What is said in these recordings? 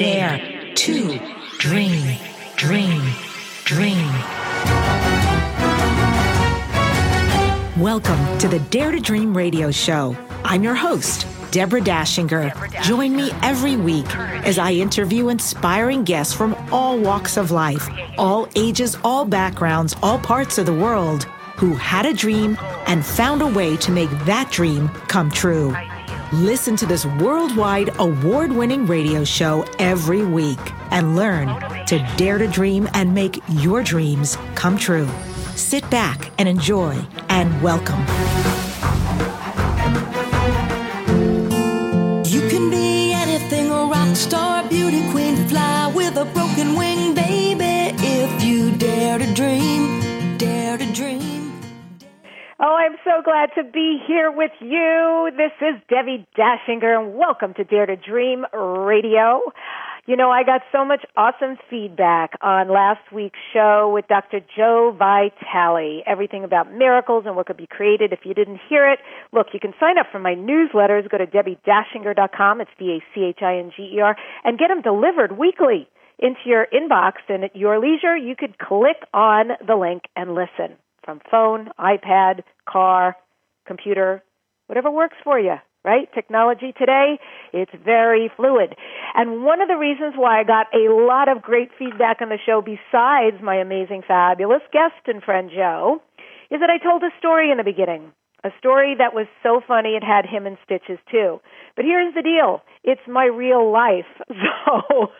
dare to dream, dream, dream. Welcome to the Dare to Dream radio show. I'm your host, Deborah Dachinger. Join me every week as I interview inspiring guests from all walks of life, all ages, all backgrounds, all parts of the world who had a dream and found a way to make that dream come true. Listen to this worldwide award winning radio show every week and learn to dare to dream and make your dreams come true. Sit back and enjoy, and welcome. You can be anything a rock star, beauty queen, fly with a broken wing, I'm so glad to be here with you. This is Debbie Dachinger, and welcome to Dare to Dream Radio. You know, I got so much awesome feedback on last week's show with Dr. Joe Vitale. Everything about miracles and what could be created. If you didn't hear it, look, you can sign up for my newsletters. Go to debbiedachinger.com. It's D-A-C-H-I-N-G-E-R and get them delivered weekly into your inbox. And at your leisure, you could click on the link and listen from phone, iPad, car, computer, whatever works for you right? Technology today, it's very fluid. And one of the reasons why I got a lot of great feedback on the show, besides my amazing, fabulous guest and friend Joe, is that I told a story in the beginning. A story that was so funny it had him in stitches too. But here's the deal. It's my real life. So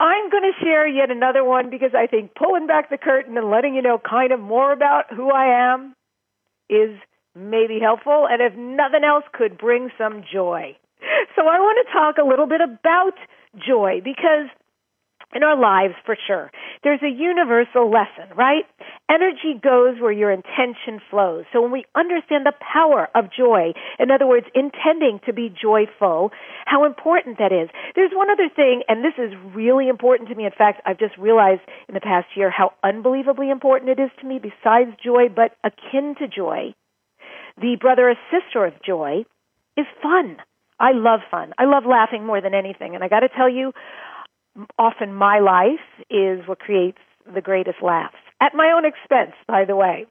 I'm going to share yet another one because I think pulling back the curtain and letting you know kind of more about who I am is maybe helpful, and if nothing else, could bring some joy. So I want to talk a little bit about joy because in our lives, for sure, there's a universal lesson, right? Energy goes where your intention flows. So when we understand the power of joy, in other words, intending to be joyful, how important that is. There's one other thing, and this is really important to me. In fact, I've just realized in the past year how unbelievably important it is to me besides joy, but akin to joy the brother or sister of joy is fun. I love fun. I love laughing more than anything. And I got to tell you, often my life is what creates the greatest laughs. At my own expense, by the way.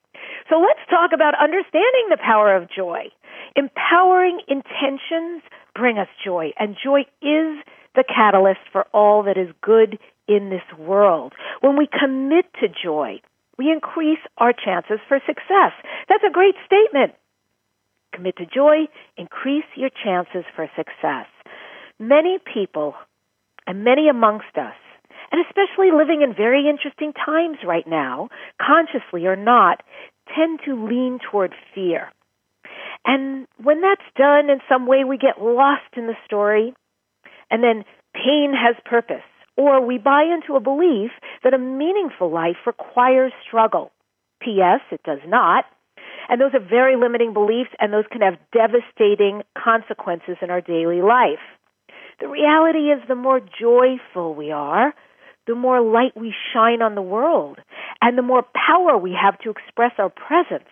So let's talk about understanding the power of joy. Empowering intentions bring us joy, and joy is the catalyst for all that is good in this world. When we commit to joy, we increase our chances for success. That's a great statement. Commit to joy, increase your chances for success. Many people, and many amongst us, and especially living in very interesting times right now, consciously or not, tend to lean toward fear. And when that's done, in some way we get lost in the story, and then pain has purpose, or we buy into a belief that a meaningful life requires struggle. P.S. It does not. And those are very limiting beliefs, and those can have devastating consequences in our daily life. The reality is, the more joyful we are, the more light we shine on the world, and the more power we have to express our presence,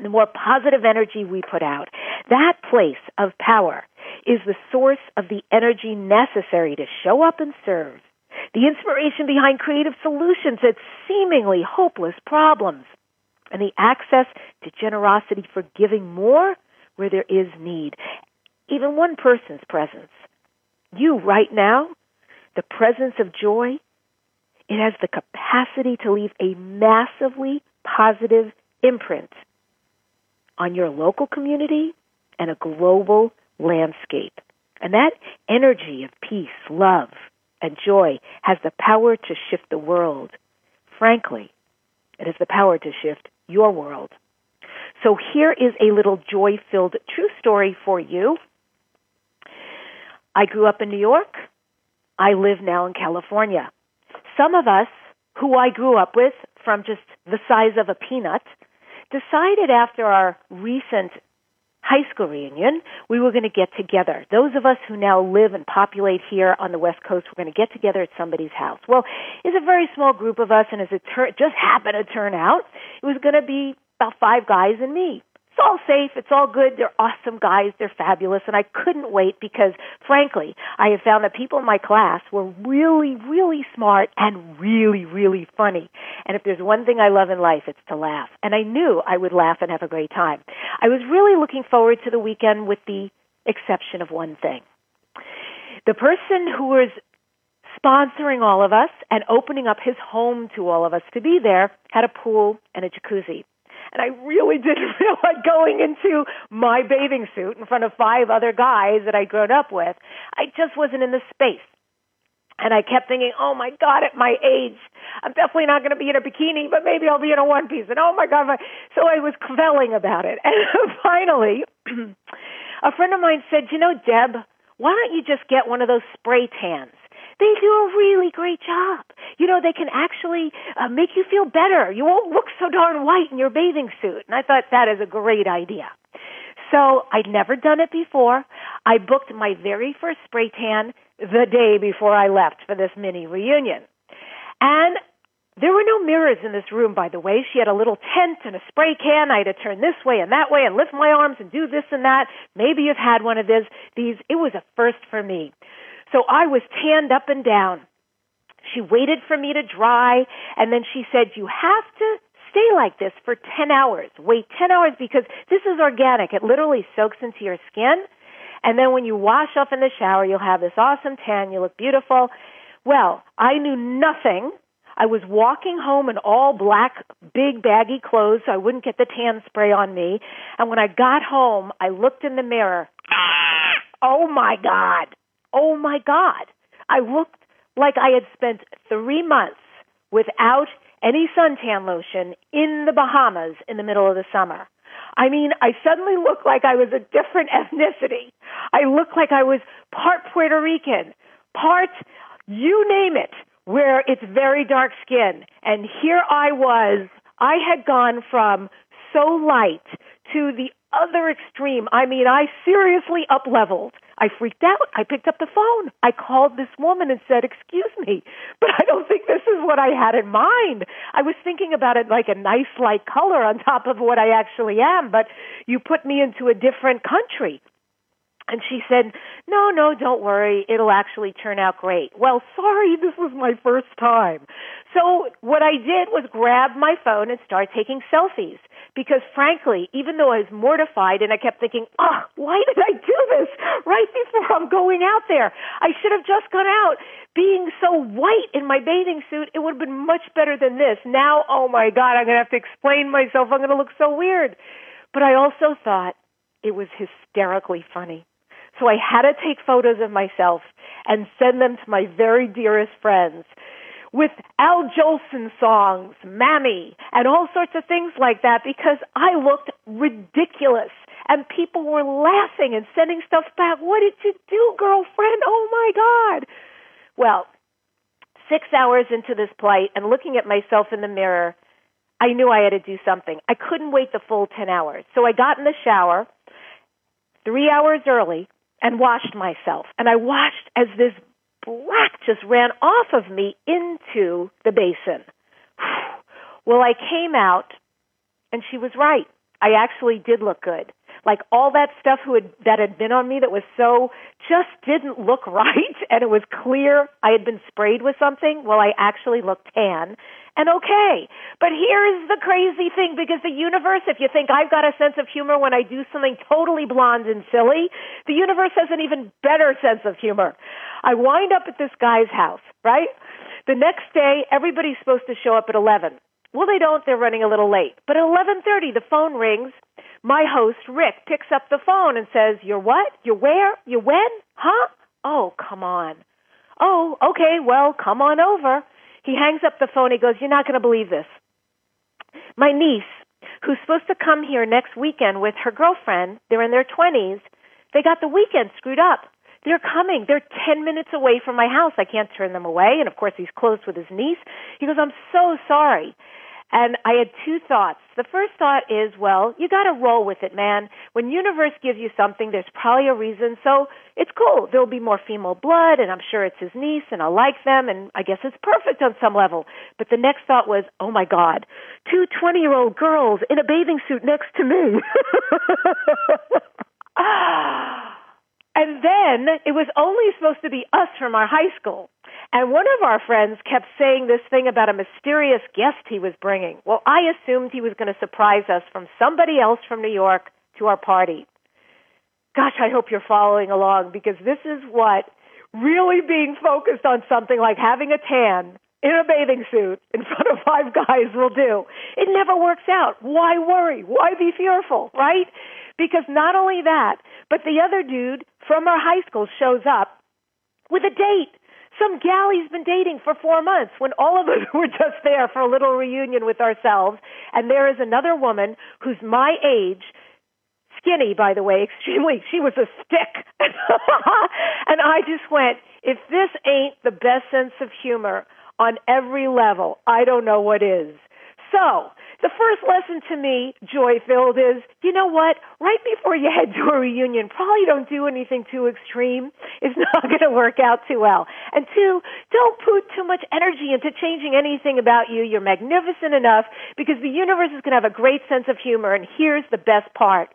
the more positive energy we put out. That place of power is the source of the energy necessary to show up and serve, the inspiration behind creative solutions at seemingly hopeless problems, and the access to generosity for giving more where there is need. Even one person's presence. You right now, the presence of joy, it has the capacity to leave a massively positive imprint on your local community and a global landscape. And that energy of peace, love, and joy has the power to shift the world. Frankly, it has the power to shift your world. So here is a little joy filled true story for you. I grew up in New York. I live now in California. Some of us who I grew up with from just the size of a peanut decided after our recent high school reunion, we were going to get together. Those of us who now live and populate here on the West Coast were going to get together at somebody's house. Well, it's a very small group of us, and as it tur- just happened to turn out, it was going to be about five guys and me. It's all safe. It's all good. They're awesome guys. They're fabulous. And I couldn't wait because, frankly, I have found that people in my class were really, really smart and really, really funny. And if there's one thing I love in life, it's to laugh. And I knew I would laugh and have a great time. I was really looking forward to the weekend with the exception of one thing. The person who was sponsoring all of us and opening up his home to all of us to be there had a pool and a jacuzzi. And I really didn't feel like going into my bathing suit in front of five other guys that I'd grown up with. I just wasn't in the space. And I kept thinking, oh my God, at my age, I'm definitely not going to be in a bikini, but maybe I'll be in a one piece. And oh my God. So I was quelling about it. And finally, a friend of mine said, you know, Deb, why don't you just get one of those spray tans? They do a really great job. You know, they can actually uh, make you feel better. You won't look so darn white in your bathing suit. And I thought that is a great idea. So I'd never done it before. I booked my very first spray tan the day before I left for this mini reunion. And there were no mirrors in this room, by the way. She had a little tent and a spray can. I had to turn this way and that way and lift my arms and do this and that. Maybe you've had one of these. These. It was a first for me. So I was tanned up and down. She waited for me to dry, and then she said, You have to stay like this for 10 hours. Wait 10 hours because this is organic. It literally soaks into your skin. And then when you wash off in the shower, you'll have this awesome tan. You look beautiful. Well, I knew nothing. I was walking home in all black, big, baggy clothes so I wouldn't get the tan spray on me. And when I got home, I looked in the mirror. Ah! Oh my God. Oh my God. I looked like I had spent three months without any suntan lotion in the Bahamas in the middle of the summer. I mean, I suddenly looked like I was a different ethnicity. I looked like I was part Puerto Rican, part you name it, where it's very dark skin. And here I was. I had gone from so light to the other extreme. I mean, I seriously up leveled. I freaked out. I picked up the phone. I called this woman and said, Excuse me, but I don't think this is what I had in mind. I was thinking about it like a nice light color on top of what I actually am, but you put me into a different country. And she said, No, no, don't worry. It'll actually turn out great. Well, sorry, this was my first time. So what I did was grab my phone and start taking selfies. Because frankly, even though I was mortified and I kept thinking, oh, why did I do this right before I'm going out there? I should have just gone out being so white in my bathing suit. It would have been much better than this. Now, oh my God, I'm going to have to explain myself. I'm going to look so weird. But I also thought it was hysterically funny. So I had to take photos of myself and send them to my very dearest friends with Al Jolson songs, Mammy, and all sorts of things like that because I looked ridiculous. And people were laughing and sending stuff back. What did you do, girlfriend? Oh my God. Well, six hours into this plight and looking at myself in the mirror, I knew I had to do something. I couldn't wait the full 10 hours. So I got in the shower three hours early and washed myself. And I watched as this black just ran off of me into the basin. well, I came out and she was right. I actually did look good. Like all that stuff who had, that had been on me that was so just didn't look right and it was clear I had been sprayed with something. Well, I actually looked tan and okay. But here's the crazy thing because the universe, if you think I've got a sense of humor when I do something totally blonde and silly, the universe has an even better sense of humor. I wind up at this guy's house, right? The next day, everybody's supposed to show up at 11. Well, they don't. They're running a little late. But at 11:30, the phone rings. My host, Rick, picks up the phone and says, "You're what? You're where? You're when? Huh? Oh, come on. Oh, okay. Well, come on over." He hangs up the phone. He goes, You're not going to believe this. My niece, who's supposed to come here next weekend with her girlfriend, they're in their 20s, they got the weekend screwed up. They're coming. They're 10 minutes away from my house. I can't turn them away. And of course, he's close with his niece. He goes, I'm so sorry. And I had two thoughts. The first thought is, well, you gotta roll with it, man. When universe gives you something, there's probably a reason, so it's cool. There'll be more female blood, and I'm sure it's his niece, and I like them, and I guess it's perfect on some level. But the next thought was, oh my god, two 20 year old girls in a bathing suit next to me. and then it was only supposed to be us from our high school. And one of our friends kept saying this thing about a mysterious guest he was bringing. Well, I assumed he was going to surprise us from somebody else from New York to our party. Gosh, I hope you're following along because this is what really being focused on something like having a tan in a bathing suit in front of five guys will do. It never works out. Why worry? Why be fearful, right? Because not only that, but the other dude from our high school shows up with a date some gal he's been dating for four months when all of us were just there for a little reunion with ourselves. And there is another woman who's my age, skinny, by the way, extremely. She was a stick. and I just went, if this ain't the best sense of humor on every level, I don't know what is. So, the first lesson to me, joy filled, is you know what? Right before you head to a reunion, probably don't do anything too extreme. It's not going to work out too well. And two, don't put too much energy into changing anything about you. You're magnificent enough because the universe is going to have a great sense of humor. And here's the best part.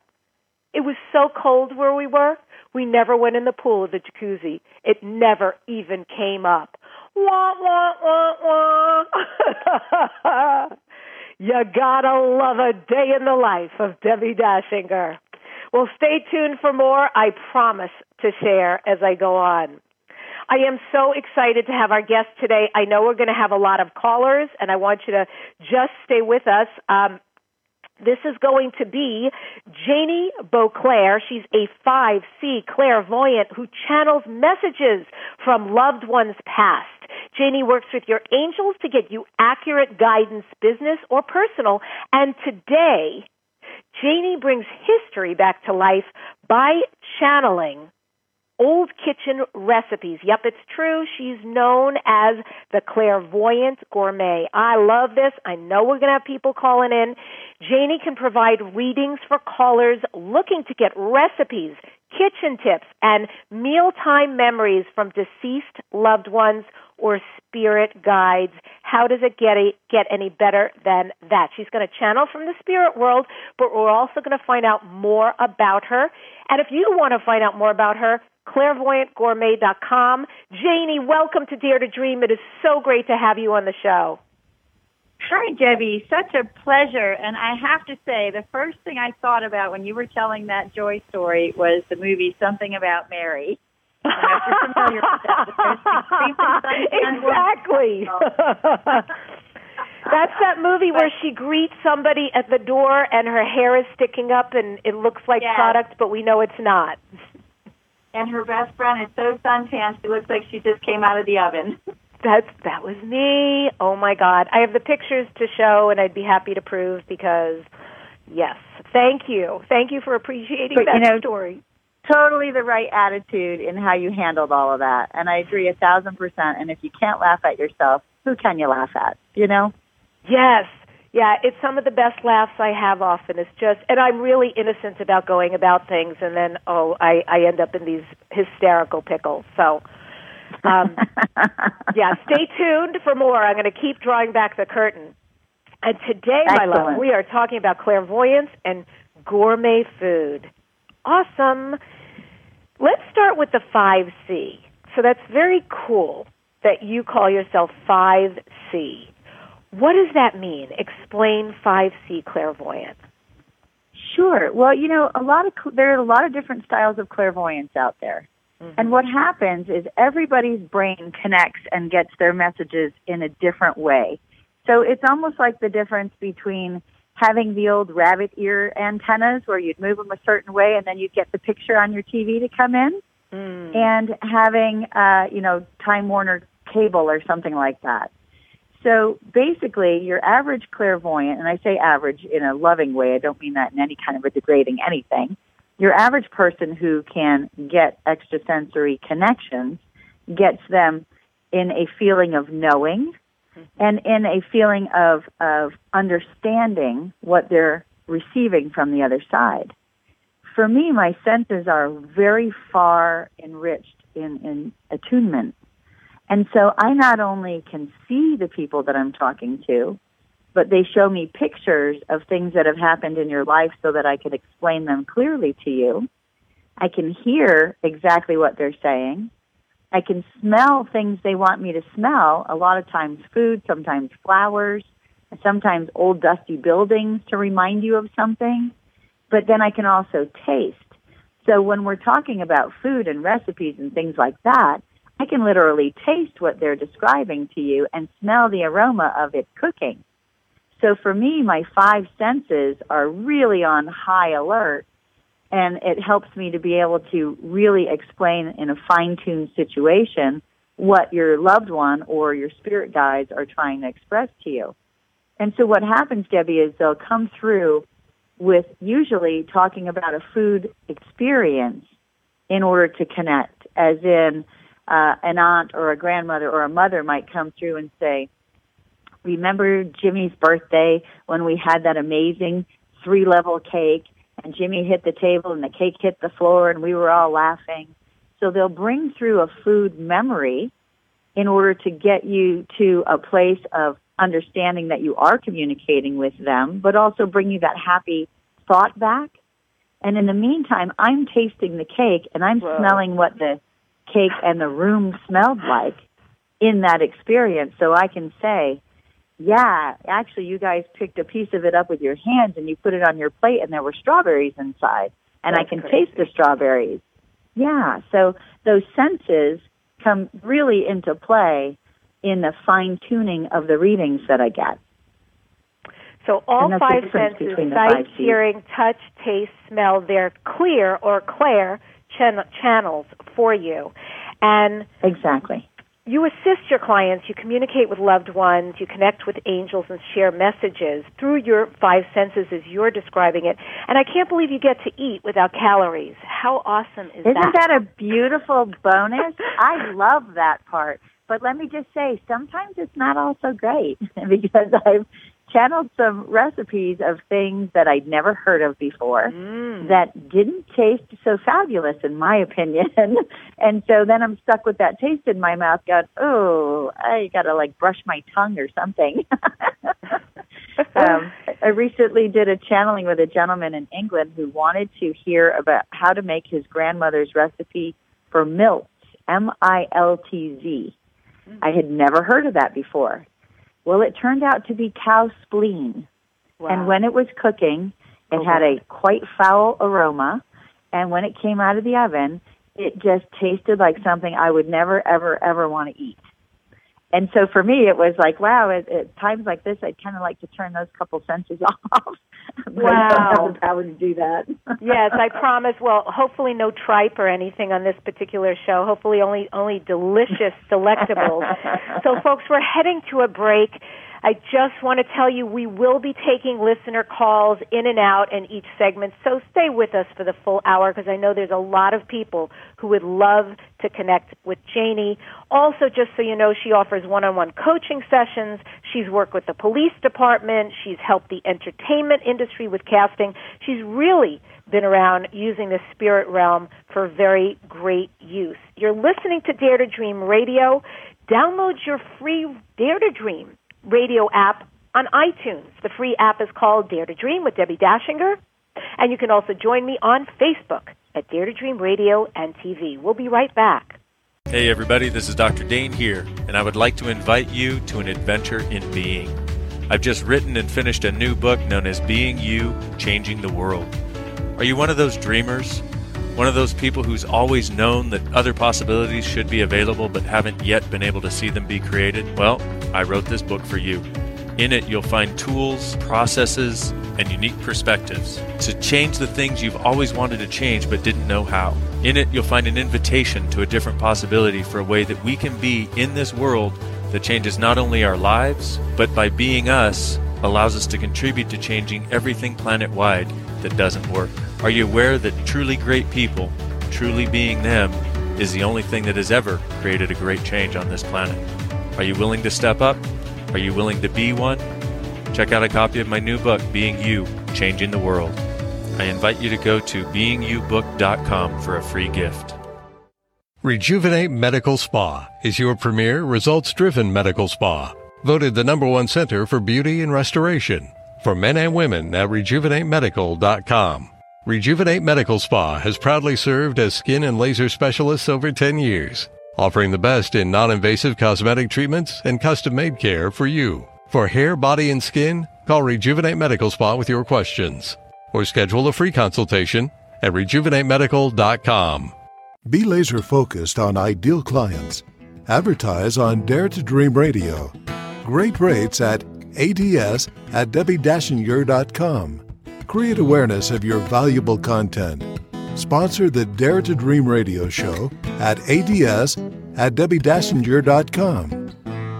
It was so cold where we were, we never went in the pool of the jacuzzi. It never even came up. Wah, wah, wah, wah. You gotta love a day in the life of Debbie Dachinger. Well, stay tuned for more. I promise to share as I go on. I am so excited to have our guest today. I know we're going to have a lot of callers, and I want you to just stay with us. Um, this is going to be Janie Boisclair. She's a 5C clairvoyant who channels messages from loved ones past. Janie works with your angels to get you accurate guidance, business or personal. And today, Janie brings history back to life by channeling old kitchen recipes. Yep, it's true. She's known as the clairvoyant gourmet. I love this. I know we're going to have people calling in. Janie can provide readings for callers looking to get recipes, kitchen tips, and mealtime memories from deceased loved ones or spirit guides. How does it get, a, get any better than that? She's going to channel from the spirit world, but we're also going to find out more about her. And if you want to find out more about her, clairvoyantgourmet.com. Janie, welcome to Dare to Dream. It is so great to have you on the show. Hi, Debbie. Such a pleasure. And I have to say, the first thing I thought about when you were telling that joy story was the movie Something About Mary. exactly. That's that movie where she greets somebody at the door and her hair is sticking up and it looks like yes. product, but we know it's not. And her best friend is so suntanned, she looks like she just came out of the oven. That's that was me. Oh my God! I have the pictures to show, and I'd be happy to prove because, yes, thank you, thank you for appreciating but, that you know, story. Totally the right attitude in how you handled all of that, and I agree a thousand percent. And if you can't laugh at yourself, who can you laugh at? You know? Yes, yeah, it's some of the best laughs I have often. It's just, and I'm really innocent about going about things, and then oh, I I end up in these hysterical pickles. So um, yeah, stay tuned for more. I'm going to keep drawing back the curtain. And today, Excellent. my love, we are talking about clairvoyance and gourmet food. Awesome. Let's start with the 5C. So that's very cool that you call yourself 5C. What does that mean? Explain 5C clairvoyance. Sure. Well, you know, a lot of there are a lot of different styles of clairvoyance out there. Mm-hmm. And what happens is everybody's brain connects and gets their messages in a different way. So it's almost like the difference between having the old rabbit ear antennas where you'd move them a certain way and then you'd get the picture on your TV to come in mm. and having, uh, you know, Time Warner cable or something like that. So basically, your average clairvoyant, and I say average in a loving way, I don't mean that in any kind of a degrading anything, your average person who can get extrasensory connections gets them in a feeling of knowing, mm-hmm. and in a feeling of, of understanding what they're receiving from the other side. For me, my senses are very far enriched in, in attunement. And so I not only can see the people that I'm talking to, but they show me pictures of things that have happened in your life so that I can explain them clearly to you. I can hear exactly what they're saying. I can smell things they want me to smell. A lot of times food, sometimes flowers, sometimes old dusty buildings to remind you of something. But then I can also taste. So when we're talking about food and recipes and things like that, I can literally taste what they're describing to you and smell the aroma of it cooking. So for me, my five senses are really on high alert and it helps me to be able to really explain in a fine-tuned situation what your loved one or your spirit guides are trying to express to you. And so what happens, Debbie, is they'll come through with usually talking about a food experience in order to connect, as in uh, an aunt or a grandmother or a mother might come through and say, remember Jimmy's birthday when we had that amazing three level cake and Jimmy hit the table and the cake hit the floor and we were all laughing. So they'll bring through a food memory in order to get you to a place of understanding that you are communicating with them, but also bring you that happy thought back. And in the meantime, I'm tasting the cake and I'm Whoa. smelling what the cake and the room smelled like in that experience. So I can say, yeah, actually you guys picked a piece of it up with your hands and you put it on your plate and there were strawberries inside and That's I can crazy. taste the strawberries. Yeah, so those senses come really into play in the fine tuning of the readings that I get. So all five senses, sight, hearing, touch, taste, smell, they're clear or clair chan- channels for you. And exactly you assist your clients, you communicate with loved ones, you connect with angels and share messages through your five senses as you're describing it. And I can't believe you get to eat without calories. How awesome is Isn't that? Isn't that a beautiful bonus? I love that part. But let me just say, sometimes it's not all so great because I've channeled some recipes of things that I'd never heard of before mm. that didn't taste so fabulous in my opinion. and so then I'm stuck with that taste in my mouth going, oh, I gotta like brush my tongue or something. um, I recently did a channeling with a gentleman in England who wanted to hear about how to make his grandmother's recipe for miltz, M-I-L-T-Z. Mm. Had never heard of that before. Well, it turned out to be cow spleen. Wow. And when it was cooking, it oh, had a quite foul aroma. And when it came out of the oven, it just tasted like something I would never, ever, ever want to eat and so for me, it was like, wow, at, at times like this, I'd kind of like to turn those couple senses off. wow. I don't have the power to do that. yes, I promise. Well, hopefully no tripe or anything on this particular show. Hopefully only, only delicious delectables. so folks, we're heading to a break. I just want to tell you we will be taking listener calls in and out in each segment, so stay with us for the full hour because I know there's a lot of people who would love to connect with Janie. Also, just so you know, she offers one-on-one coaching sessions. She's worked with the police department. She's helped the entertainment industry with casting. She's really been around using the spirit realm for very great use. You're listening to Dare to Dream Radio. Download your free Dare to Dream radio app on iTunes. The free app is called Dare to Dream with Debbie Dachinger. And you can also join me on Facebook at Dare to Dream Radio and TV. We'll be right back. Hey, everybody, this is Dr. Dain Heer, and I would like to invite you to an adventure in being. I've just written and finished a new book known as Being You Changing the World. Are you one of those dreamers? One of those people who's always known that other possibilities should be available but haven't yet been able to see them be created? Well, I wrote this book for you. In it, you'll find tools, processes, and unique perspectives to change the things you've always wanted to change but didn't know how. In it, you'll find an invitation to a different possibility for a way that we can be in this world that changes not only our lives, but by being us, allows us to contribute to changing everything planet wide that doesn't work. Are you aware that truly great people, truly being them, is the only thing that has ever created a great change on this planet? Are you willing to step up? Are you willing to be one? Check out a copy of my new book, Being You Changing the World. I invite you to go to beingyoubook.com for a free gift. Rejuvenate Medical Spa is your premier results driven medical spa. Voted the number one center for beauty and restoration for men and women at rejuvenatemedical.com. Rejuvenate Medical Spa has proudly served as skin and laser specialists over 10 years, offering the best in non invasive cosmetic treatments and custom made care for you. For hair, body, and skin, call Rejuvenate Medical Spa with your questions or schedule a free consultation at rejuvenatemedical.com. Be laser focused on ideal clients. Advertise on Dare to Dream Radio. Great rates at ads at debbie-dachinger.com. Create awareness of your valuable content. Sponsor the Dare to Dream radio show at ads at debbie-dachinger.com.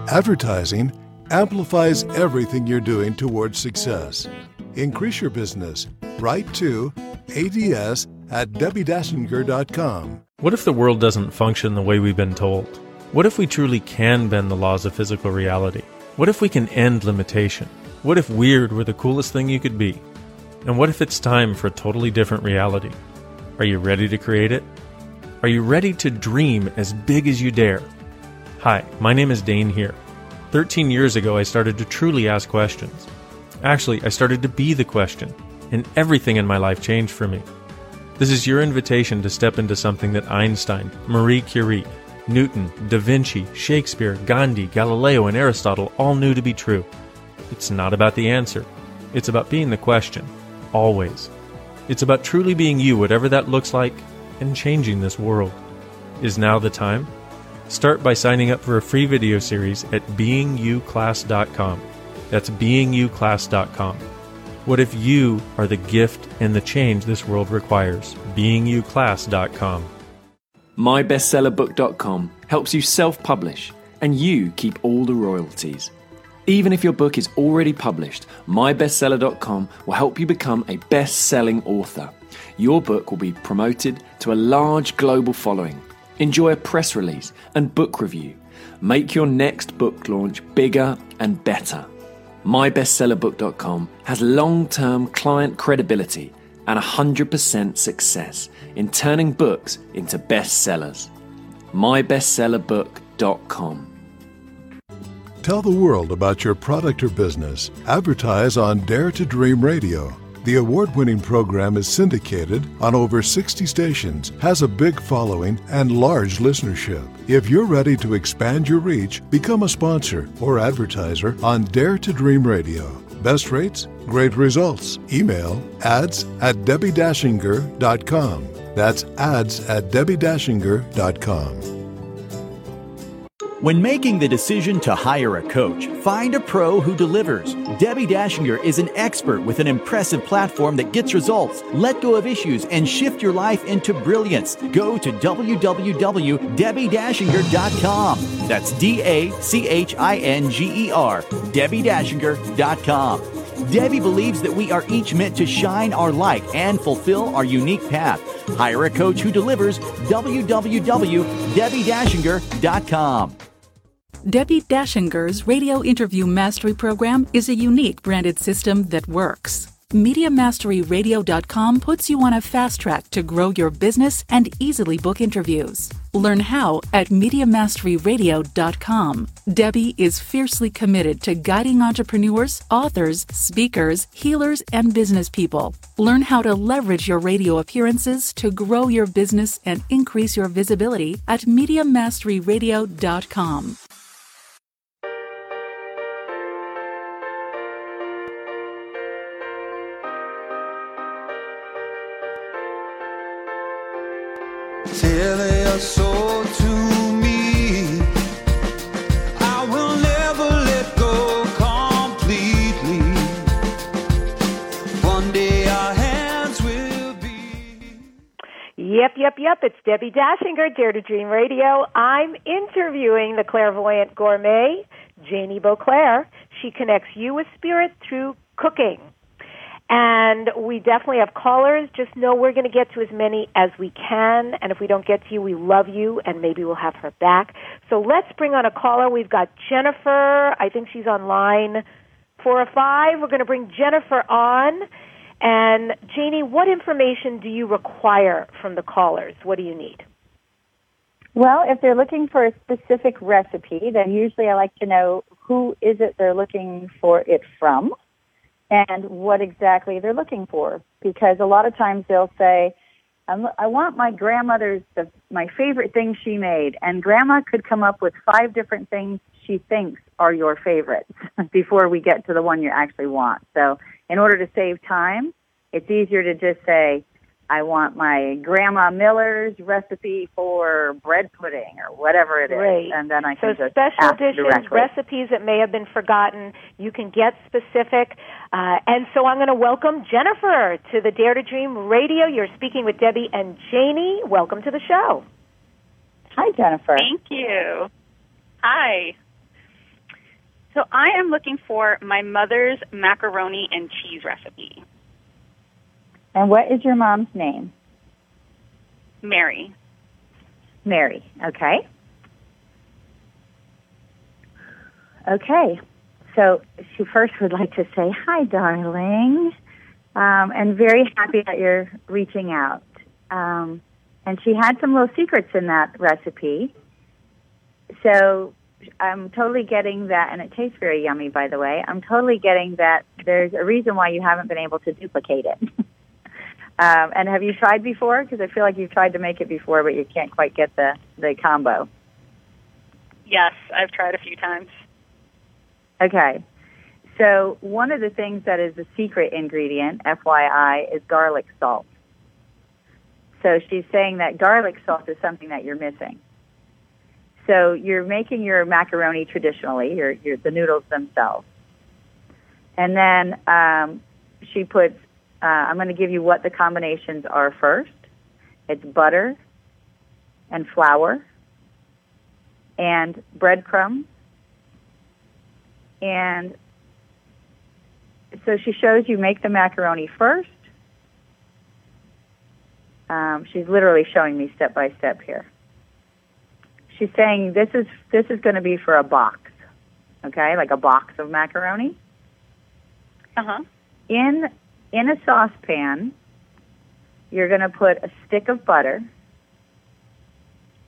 Advertising amplifies everything you're doing towards success. Increase your business. Write to ads at debbie-dachinger.com. What if the world doesn't function the way we've been told? What if we truly can bend the laws of physical reality? What if we can end limitation? What if weird were the coolest thing you could be? And what if it's time for a totally different reality? Are you ready to create it? Are you ready to dream as big as you dare? Hi, my name is Dain Heer. 13 years ago, I started to truly ask questions. Actually, I started to be the question, and everything in my life changed for me. This is your invitation to step into something that Einstein, Marie Curie, Newton, Da Vinci, Shakespeare, Gandhi, Galileo, and Aristotle all knew to be true. It's not about the answer, it's about being the question, always. It's about truly being you, whatever that looks like, and changing this world. Is now the time? Start by signing up for a free video series at beingyouclass.com. That's beingyouclass.com. What if you are the gift and the change this world requires? beingyouclass.com. MyBestsellerBook.com helps you self publish and you keep all the royalties. Even if your book is already published, MyBestseller.com will help you become a best selling author. Your book will be promoted to a large global following. Enjoy a press release and book review. Make your next book launch bigger and better. MyBestsellerBook.com has long term client credibility and 100% success in turning books into bestsellers. MyBestsellerBook.com. Tell the world about your product or business. Advertise on Dare to Dream Radio. The award winning program is syndicated on over 60 stations, has a big following, and large listenership. If you're ready to expand your reach, become a sponsor or advertiser on Dare to Dream Radio. Best rates, great results. Email ads at debbie-dachinger.com. That's ads at debbie-dachinger.com. When making the decision to hire a coach, find a pro who delivers. Debbie Dachinger is an expert with an impressive platform that gets results. Let go of issues and shift your life into brilliance. Go to www.debbiedachinger.com. That's D A C H I N G E R, debbiedachinger.com. Debbie believes that we are each meant to shine our light and fulfill our unique path. Hire a coach who delivers www.debbiedachinger.com. Debbie Dachinger's radio interview mastery program is a unique branded system that works. MediaMasteryRadio.com puts you on a fast track to grow your business and easily book interviews. Learn how at MediaMasteryRadio.com. Debbie is fiercely committed to guiding entrepreneurs, authors, speakers, healers, and business people. Learn how to leverage your radio appearances to grow your business and increase your visibility at MediaMasteryRadio.com. Yep, yep, yep. It's Debbie Dachinger, Dare to Dream Radio. I'm interviewing the clairvoyant gourmet, Janie Boisclair. She connects you with spirit through cooking. And we definitely have callers. Just know we're going to get to as many as we can. And if we don't get to you, we love you and maybe we'll have her back. So let's bring on a caller. We've got Jennifer. I think she's on line four or five. We're going to bring Jennifer on. And Janie, what information do you require from the callers? What do you need? Well, if they're looking for a specific recipe, then usually I like to know who is it they're looking for it from and what exactly they're looking for. Because a lot of times they'll say, I'm, want my grandmother's, the, my favorite thing she made. And grandma could come up with five different things she thinks are your favorites before we get to the one you actually want. So in order to save time, it's easier to just say, I want my Grandma Miller's recipe for bread pudding or whatever it is, Great. and then I So can just special ask dishes, directly. recipes that may have been forgotten, you can get specific. Uh, and so I'm going to welcome Jennifer to the Dare to Dream Radio. You're speaking with Debbie and Janie. Welcome to the show. Hi, Jennifer. Thank you. Hi. So I am looking for my mother's macaroni and cheese recipe. And what is your mom's name? Mary. Mary. Okay. Okay. So she first would like to say, hi, darling. Um, and very happy that you're reaching out. Um, and she had some little secrets in that recipe. So I'm totally getting that, and it tastes very yummy, by the way. I'm totally getting that there's a reason why you haven't been able to duplicate it. um, and have you tried before? Because I feel like you've tried to make it before, but you can't quite get the, the combo. Yes, I've tried a few times. Okay. So one of the things that is the secret ingredient, FYI, is garlic salt. So she's saying that garlic salt is something that you're missing. So you're making your macaroni traditionally, your, your the noodles themselves, and then um, she puts. Uh, I'm going to give you what the combinations are first. It's butter and flour and breadcrumbs and so she shows you make the macaroni first. Um, she's literally showing me step by step here. She's saying this is this is going to be for a box, okay, like a box of macaroni. Uh huh. In in a saucepan, you're going to put a stick of butter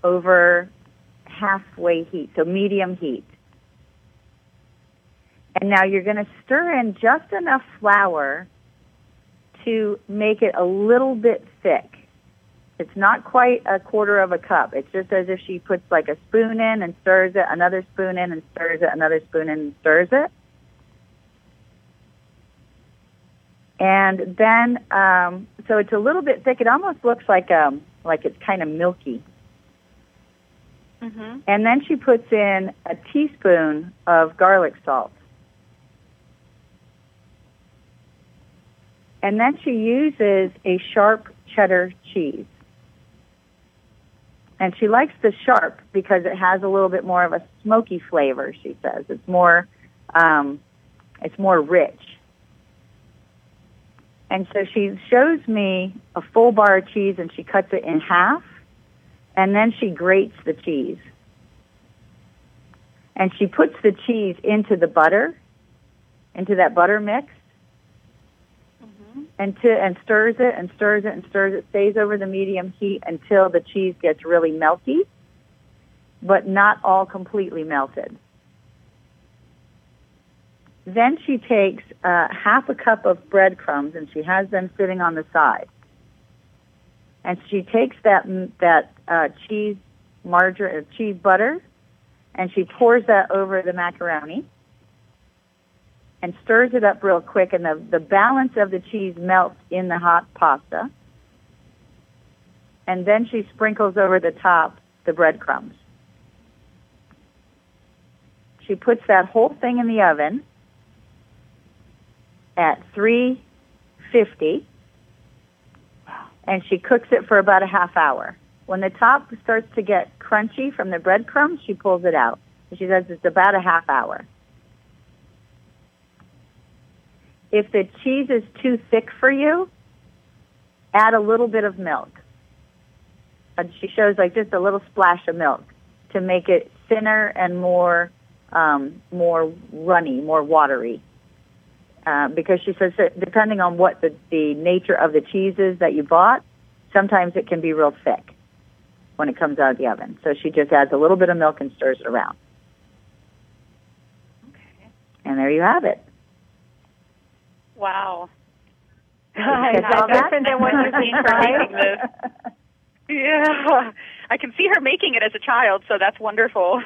over halfway heat, so medium heat. And now you're going to stir in just enough flour to make it a little bit thick. It's not quite a quarter of a cup. It's just as if she puts like a spoon in and stirs it, another spoon in and stirs it, another spoon in and stirs it. And then, um, so it's a little bit thick. It almost looks like um, like it's kind of milky. Mhm. And then she puts in a teaspoon of garlic salt. And then she uses a sharp cheddar cheese. And she likes the sharp because it has a little bit more of a smoky flavor, she says. It's more um, it's more rich. And so she shows me a full bar of cheese and she cuts it in half and then she grates the cheese. And she puts the cheese into the butter, into that butter mix, mm-hmm. and to, and stirs it and stirs it and stirs it. Stays over the medium heat until the cheese gets really melty, but not all completely melted. Then she takes uh, half a cup of breadcrumbs and she has them sitting on the side. And she takes that that uh, cheese margarine, uh, cheese butter, and she pours that over the macaroni and stirs it up real quick, and the, the balance of the cheese melts in the hot pasta. And then she sprinkles over the top the breadcrumbs. She puts that whole thing in the oven at 350 and she cooks it for about a half hour. When the top starts to get crunchy from the breadcrumbs, she pulls it out. She says it's about a half hour. if the cheese is too thick for you, add a little bit of milk. And she shows like just a little splash of milk to make it thinner and more um, more runny, more watery. Uh, because she says that depending on what the, the nature of the cheese is that you bought, sometimes it can be real thick when it comes out of the oven. So she just adds a little bit of milk and stirs it around. Okay. And there you have it. Wow. That's all different than what you've seen for making this. Yeah. I can see her making it as a child, so that's wonderful.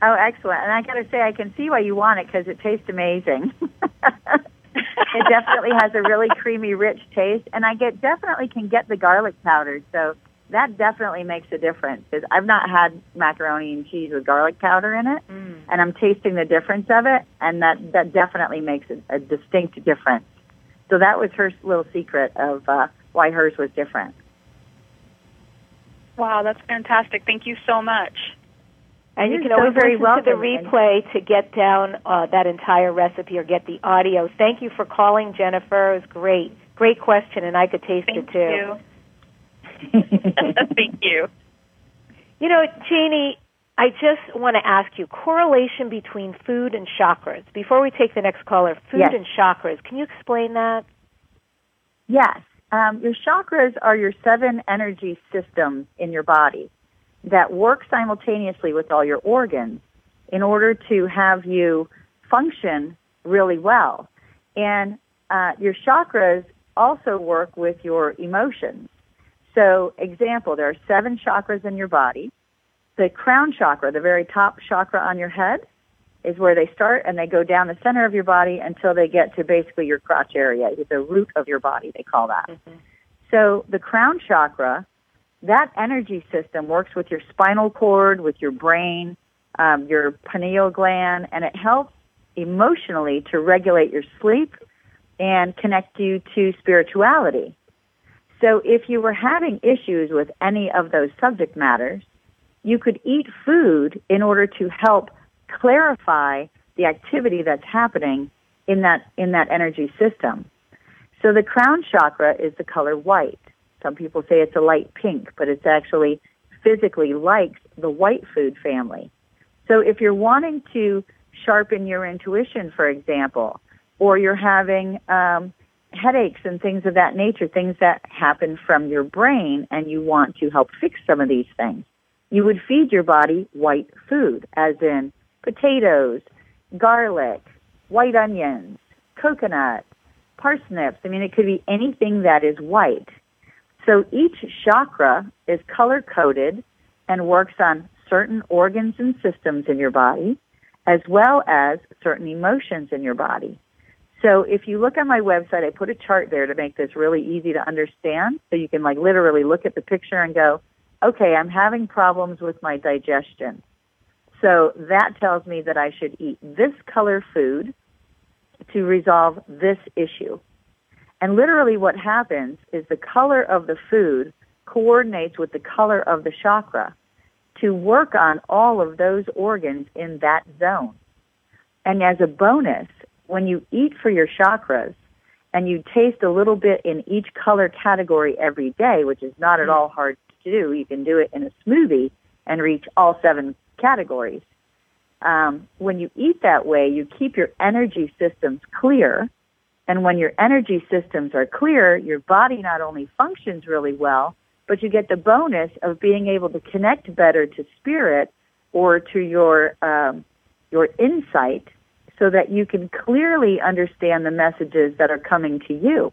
Oh, excellent. And I got to say, I can see why you want it because it tastes amazing. it definitely has a really creamy, rich taste. And I get definitely can get the garlic powder. So that definitely makes a difference because I've not had macaroni and cheese with garlic powder in it. And I'm tasting the difference of it. And that, that definitely makes a, a distinct difference. So that was her little secret of uh, why hers was different. Wow, that's fantastic. Thank you so much. And you can so always very listen to the replay to get down uh, that entire recipe or get the audio. Thank you for calling, Jennifer. It was great. Great question, and I could taste Thank it too. you. Thank you. You know, Janie, I just want to ask you correlation between food and chakras. Before we take the next caller, food Yes. and chakras. Can you explain that? Yes. Um, your chakras are your seven energy systems in your body that work simultaneously with all your organs in order to have you function really well. And uh, your chakras also work with your emotions. So, example, there are seven chakras in your body. The crown chakra, the very top chakra on your head, is where they start and they go down the center of your body until they get to basically your crotch area, the root of your body, they call that. So the crown chakra, that energy system works with your spinal cord, with your brain, um, your pineal gland, and it helps emotionally to regulate your sleep and connect you to spirituality. So if you were having issues with any of those subject matters, you could eat food in order to help clarify the activity that's happening in that in that energy system. So the crown chakra is the color white. Some people say it's a light pink, but it's actually physically like the white food family. So if you're wanting to sharpen your intuition, for example, or you're having um, headaches and things of that nature, things that happen from your brain, and you want to help fix some of these things, you would feed your body white food, as in potatoes, garlic, white onions, coconut, parsnips. I mean, it could be anything that is white. So each chakra is color coded and works on certain organs and systems in your body, as well as certain emotions in your body. So if you look on my website, I put a chart there to make this really easy to understand. So you can like literally look at the picture and go, okay, I'm having problems with my digestion. So that tells me that I should eat this color food to resolve this issue. And literally what happens is the color of the food coordinates with the color of the chakra to work on all of those organs in that zone. And as a bonus, when you eat for your chakras and you taste a little bit in each color category every day, which is not at all hard to do, you can do it in a smoothie and reach all seven categories. Um, when you eat that way, you keep your energy systems clear. And when your energy systems are clear, your body not only functions really well, but you get the bonus of being able to connect better to spirit or to your um, your insight, so that you can clearly understand the messages that are coming to you.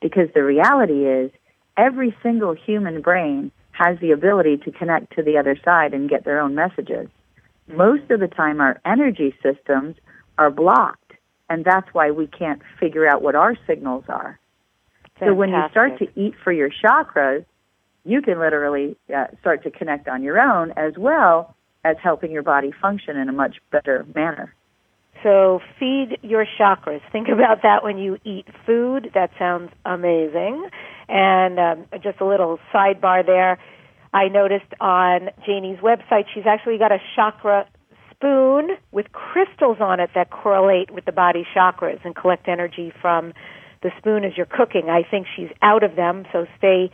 Because the reality is, every single human brain has the ability to connect to the other side and get their own messages. Most of the time, our energy systems are blocked, and that's why we can't figure out what our signals are. So when you start to eat for your chakras, you can literally uh, start to connect on your own as well as helping your body function in a much better manner. So feed your chakras. Think about that when you eat food. That sounds amazing. And um, just a little sidebar there. I noticed on Janie's website she's actually got a chakra spoon with crystals on it that correlate with the body chakras and collect energy from the spoon as you're cooking. I think she's out of them, so stay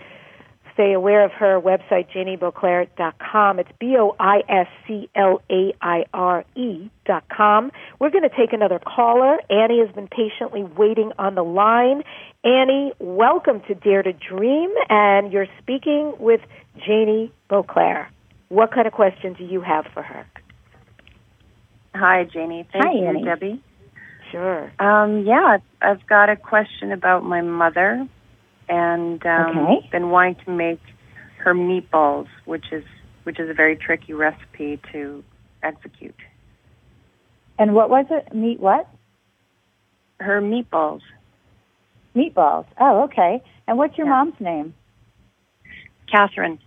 stay aware of her website, janieboisclair.com. It's B O I S C L A I R E dot com. We're going to take another caller. Annie has been patiently waiting on the line. Annie, welcome to Dare to Dream, and you're speaking with Janie Boisclair. What kind of questions do you have for her? Hi, Janie. Thank Hi, you, Annie. Debbie. Sure. Um, yeah, I've, got a question about my mother, and um, Okay. been wanting to make her meatballs, which is which is a very tricky recipe to execute. And what was it? Meat what? Her meatballs. Meatballs. Oh, okay. And what's your mom's name? Catherine.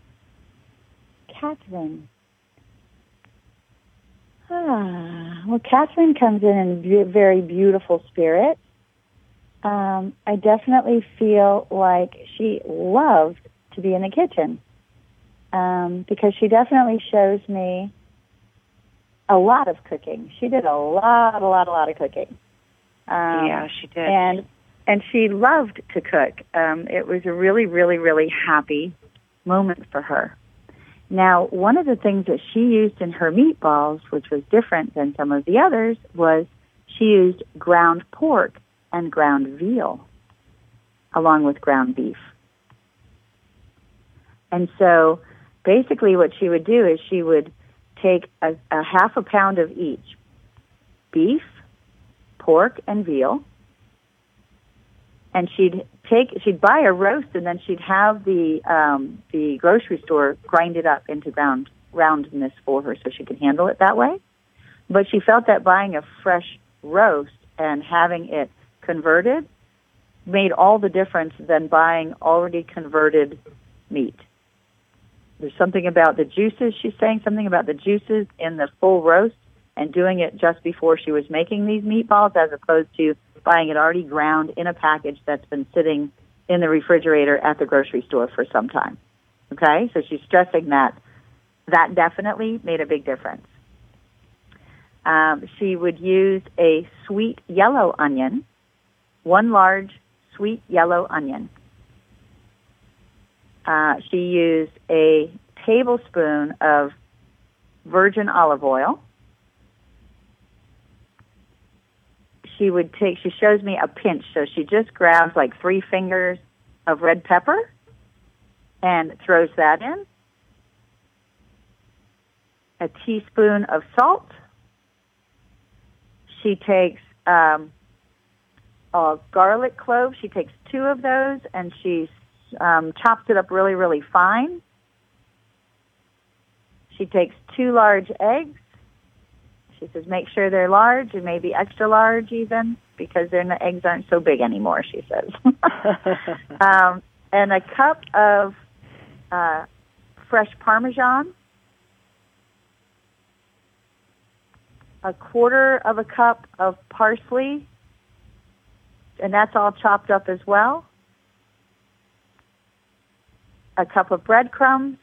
Catherine. Ah, well, Catherine comes in in be- very beautiful spirit. Um, I definitely feel like she loved to be in the kitchen um, because she definitely shows me a lot of cooking. She did a lot, a lot, a lot of cooking. Um, Yeah, she did. And and she loved to cook. Um, it was a really, really, really happy moment for her. Now, one of the things that she used in her meatballs, which was different than some of the others, was she used ground pork and ground veal along with ground beef. And so basically what she would do is she would take a, a half a pound of each beef, pork, and veal. And she'd take, she'd buy a roast, and then she'd have the um, the grocery store grind it up into ground roundness for her, so she could handle it that way. But she felt that buying a fresh roast and having it converted made all the difference than buying already converted meat. There's something about the juices. She's saying something about the juices in the full roast and doing it just before she was making these meatballs as opposed to buying it already ground in a package that's been sitting in the refrigerator at the grocery store for some time. Okay? So she's stressing that that definitely made a big difference. Um, she would use a sweet yellow onion, one large sweet yellow onion. Uh, she used a tablespoon of virgin olive oil. She would take, she shows me a pinch, so she just grabs like three fingers of red pepper and throws that in. A teaspoon of salt. She takes um, a garlic clove. She takes two of those and she um, chops it up really, really fine. She takes two large eggs. She says, make sure they're large and maybe extra large even because their eggs aren't so big anymore, she says. um, and a cup of uh, fresh Parmesan. A quarter of a cup of parsley. And that's all chopped up as well. A cup of breadcrumbs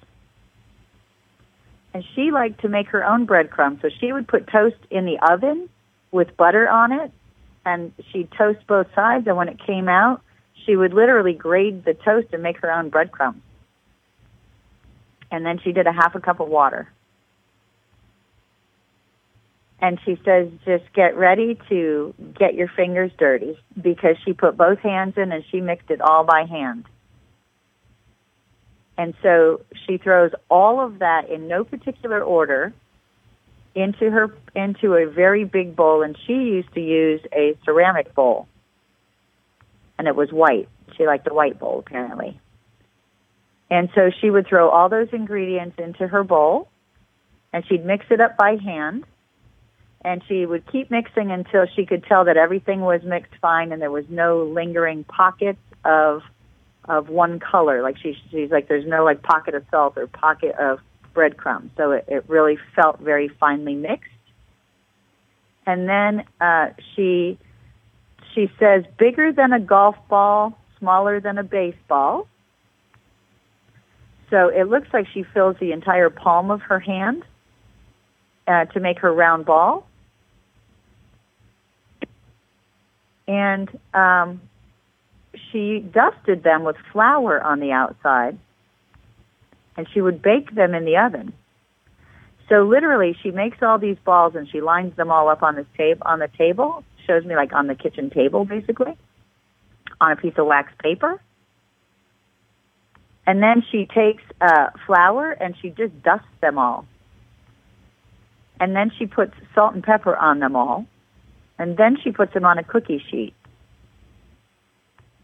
and she liked to make her own breadcrumbs. So she would put toast in the oven with butter on it, and she'd toast both sides. And when it came out, she would literally grade the toast and make her own breadcrumbs. And then she did a half a cup of water. And she says, just get ready to get your fingers dirty because she put both hands in and she mixed it all by hand. And so she throws all of that in no particular order into her into a very big bowl and she used to use a ceramic bowl. And it was white. She liked a white bowl apparently. And so she would throw all those ingredients into her bowl and she'd mix it up by hand and she would keep mixing until she could tell that everything was mixed fine and there was no lingering pockets of of one color. Like she, she's like, there's no like pocket of salt or pocket of breadcrumbs. So it, it really felt very finely mixed. And then uh, she she says bigger than a golf ball, smaller than a baseball. So it looks like she fills the entire palm of her hand. uh, to make her round ball. And um, she dusted them with flour on the outside, and she would bake them in the oven. So literally, she makes all these balls and she lines them all up on this tab- on the table. Shows me like on the kitchen table, basically, on a piece of wax paper. And then she takes uh, flour and she just dusts them all. And then she puts salt and pepper on them all. And then she puts them on a cookie sheet.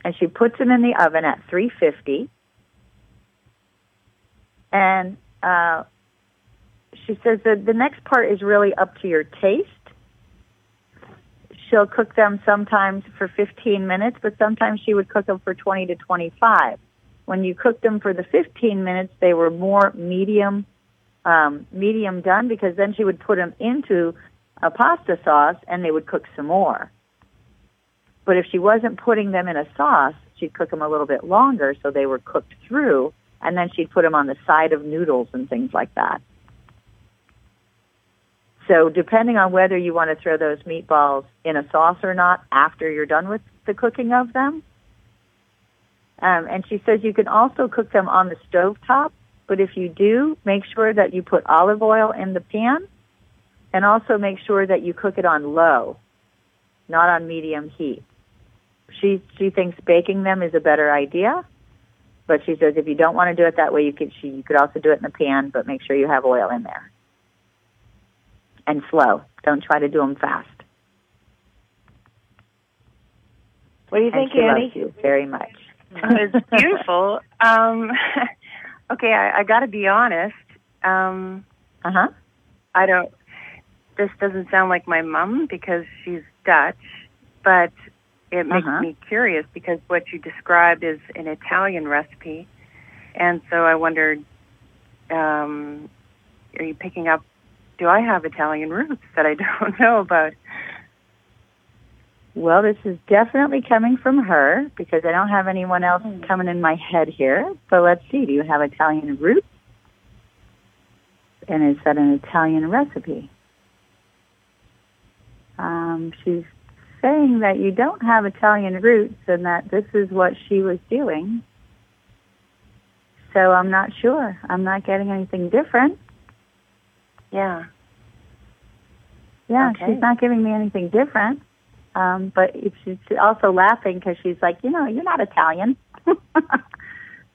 And she puts them in the oven at 350. And uh, she says that the next part is really up to your taste. She'll cook them sometimes for 15 minutes, but sometimes she would cook them for 20 to 25. When you cooked them for the 15 minutes, they were more medium, um, medium done because then she would put them into a pasta sauce and they would cook some more. But if she wasn't putting them in a sauce, she'd cook them a little bit longer so they were cooked through, and then she'd put them on the side of noodles and things like that. So depending on whether you want to throw those meatballs in a sauce or not after you're done with the cooking of them. Um, and she says you can also cook them on the stove top, but if you do, make sure that you put olive oil in the pan and also make sure that you cook it on low, not on medium heat. She she thinks baking them is a better idea, but she says if you don't want to do it that way, you could she you could also do it in the pan, but make sure you have oil in there and slow. Don't try to do them fast. What do you and think, she Annie? loves you very much. it's beautiful. Um, okay, I, I got to be honest. Um, uh huh. I don't. This doesn't sound like my mom because she's Dutch, but it makes Uh-huh. me curious because what you described is an Italian recipe, and so I wondered, um, are you picking up? Do I have Italian roots that I don't know about? Well, this is definitely coming from her because I don't have anyone else coming in my head here. So let's see. Do you have Italian roots? And is that an Italian recipe? Um, she's saying that you don't have Italian roots and that this is what she was doing. So I'm not sure. I'm not getting anything different. Yeah. Yeah, Okay. she's not giving me anything different. Um, but she's also laughing because she's like, you know, you're not Italian. um,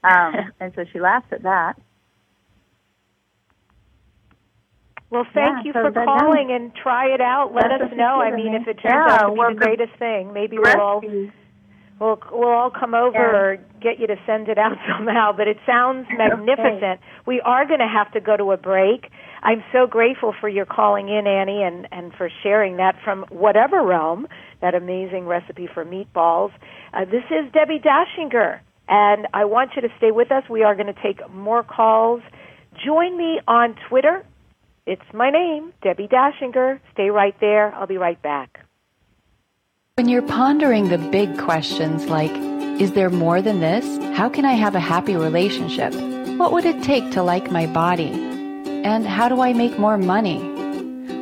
and so she laughs at that. Well, thank Yeah, you so for calling and try it out. Let That's us know. I mean, me. if it turns Yeah, out to be well, the the greatest thing, maybe we'll all we'll we'll all come over Yeah. or get you to send it out somehow. But it sounds magnificent. We are going to have to go to a break. I'm so grateful for your calling in, Annie, and and for sharing that from whatever realm. That amazing recipe for meatballs. Uh, this is Debbie Dachinger, and I want you to stay with us. We are going to take more calls. Join me on Twitter. It's my name, Debbie Dachinger. Stay right there. I'll be right back. When you're pondering the big questions like, is there more than this? How can I have a happy relationship? What would it take to like my body? And how do I make more money?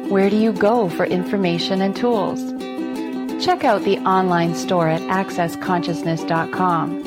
Where do you go for information and tools? Check out the online store at accessconsciousness.com.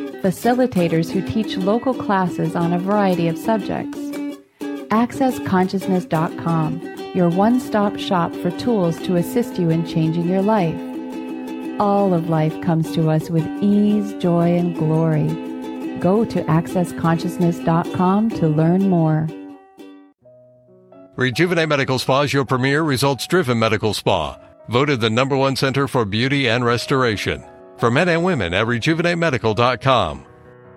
facilitators who teach local classes on a variety of subjects. AccessConsciousness.com, your one stop shop for tools to assist you in changing your life. All of life comes to us with ease, joy, and glory. Go to AccessConsciousness.com to learn more. Rejuvenate Medical Spa is your premier results driven medical spa. Voted the number one center for beauty and restoration. For men and women at rejuvenatemedical.com.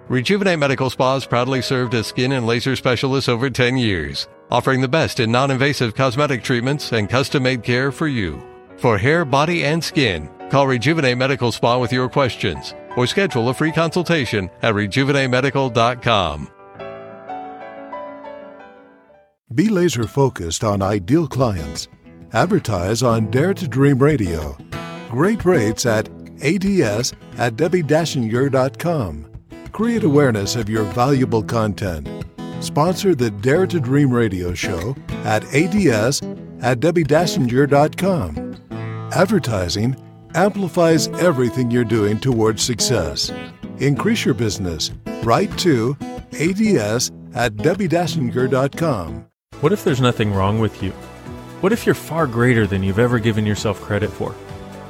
Rejuvenate Medical Spa has proudly served as skin and laser specialists over 10 years, offering the best in non invasive cosmetic treatments and custom made care for you. For hair, body, and skin, call Rejuvenate Medical Spa with your questions or schedule a free consultation at rejuvenatemedical.com. Be laser focused on ideal clients. Advertise on Dare to Dream Radio. Great rates at ads at debbie-yer.com. Create awareness of your valuable content. Sponsor the Dare to Dream radio show at ads at debbie-yer.com. Advertising amplifies everything you're doing towards success. Increase your business. Write to ads at debbie-yer.com. What if there's nothing wrong with you? What if you're far greater than you've ever given yourself credit for?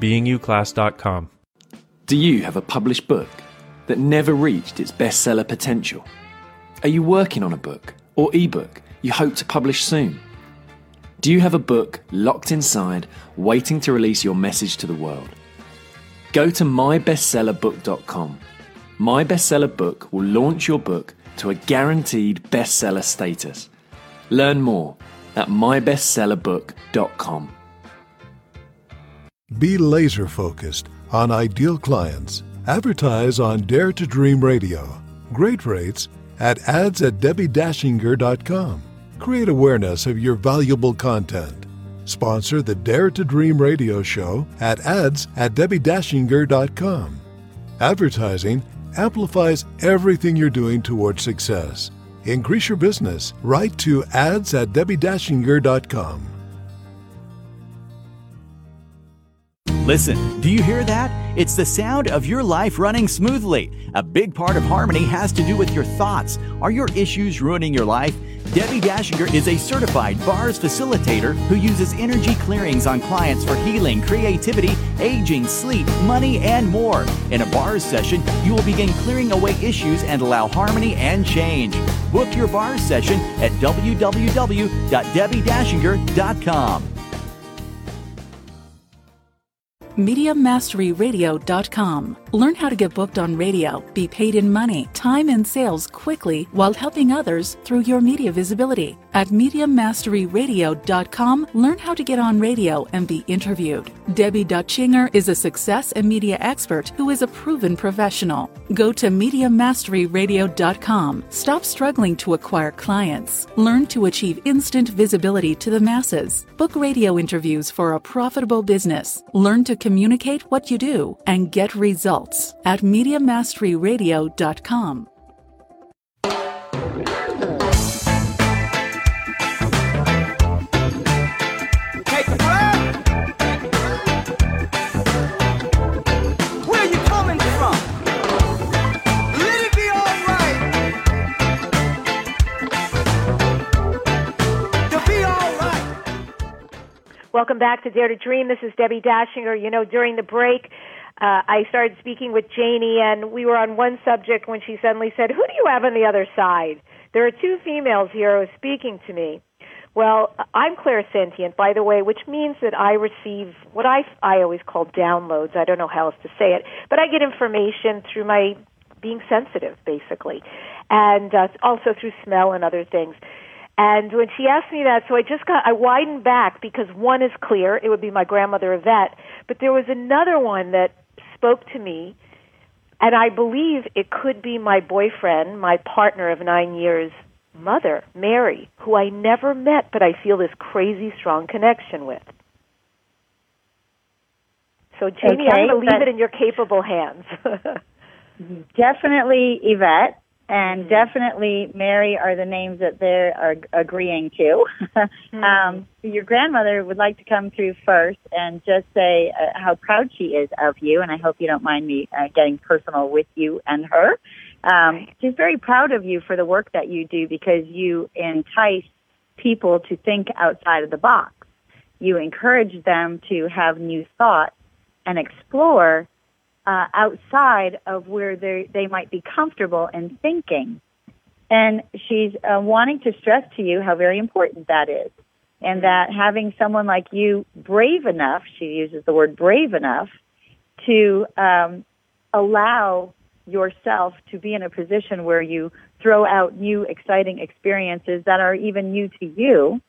beingyouclass.com. Do you have a published book that never reached its bestseller potential? Are you working on a book or ebook you hope to publish soon? Do you have a book locked inside, waiting to release your message to the world? Go to mybestsellerbook.com. My Bestseller Book will launch your book to a guaranteed bestseller status. Learn more at mybestsellerbook.com. Be laser focused on ideal clients. Advertise on Dare to Dream Radio. Great rates at ads at debbie-yer.com. Create awareness of your valuable content. Sponsor the Dare to Dream radio show at ads at debbie-yer.com. Advertising amplifies everything you're doing towards success. Increase your business. Write to ads at debbie-yer.com. Listen, do you hear that? It's the sound of your life running smoothly. A big part of harmony has to do with your thoughts. Are your issues ruining your life? Debbie Dachinger is a certified bars facilitator who uses energy clearings on clients for healing, creativity, aging, sleep, money, and more. In a bars session, you will begin clearing away issues and allow harmony and change. Book your bars session at www.debbiedachinger.com. MediaMasteryRadio.com. Learn how to get booked on radio, be paid in money, time, and sales quickly while helping others through your media visibility. At MediaMasteryRadio.com, learn how to get on radio and be interviewed. Debbie Dachinger is a success and media expert who is a proven professional. Go to MediaMasteryRadio.com. Stop struggling to acquire clients. Learn to achieve instant visibility to the masses. Book radio interviews for a profitable business. Learn to communicate what you do and get results at MediaMasteryRadio.com. Take a breath. Where you coming from? Let it be alright. To be alright. Welcome back to Dare to Dream. This is Debbie Dachinger. You know, during the break, uh, I started speaking with Janie, and we were on one subject when she suddenly said, Who do you have on the other side? There are two females here who are speaking to me. Well, I'm clairsentient, by the way, which means that I receive what I, I always call downloads. I don't know how else to say it, but I get information through my being sensitive, basically, and uh, also through smell and other things. And when she asked me that, so I just got, I widened back because one is clear, it would be my grandmother Yvette, but there was another one that spoke to me, and I believe it could be my boyfriend, my partner of nine years, mother, Mary, who I never met, but I feel this crazy strong connection with. So, Janie, Okay, I'm going to leave it in your capable hands. Definitely Yvette. And definitely Mary are the names that they are agreeing to. um, your grandmother would like to come through first and just say uh, how proud she is of you, and I hope you don't mind me uh, getting personal with you and her. Um, she's very proud of you for the work that you do because you entice people to think outside of the box. You encourage them to have new thoughts and explore uh, outside of where they they might be comfortable in thinking. And she's uh, wanting to stress to you how very important that is, and that having someone like you brave enough, she uses the word brave enough, to um, allow yourself to be in a position where you throw out new exciting experiences that are even new to you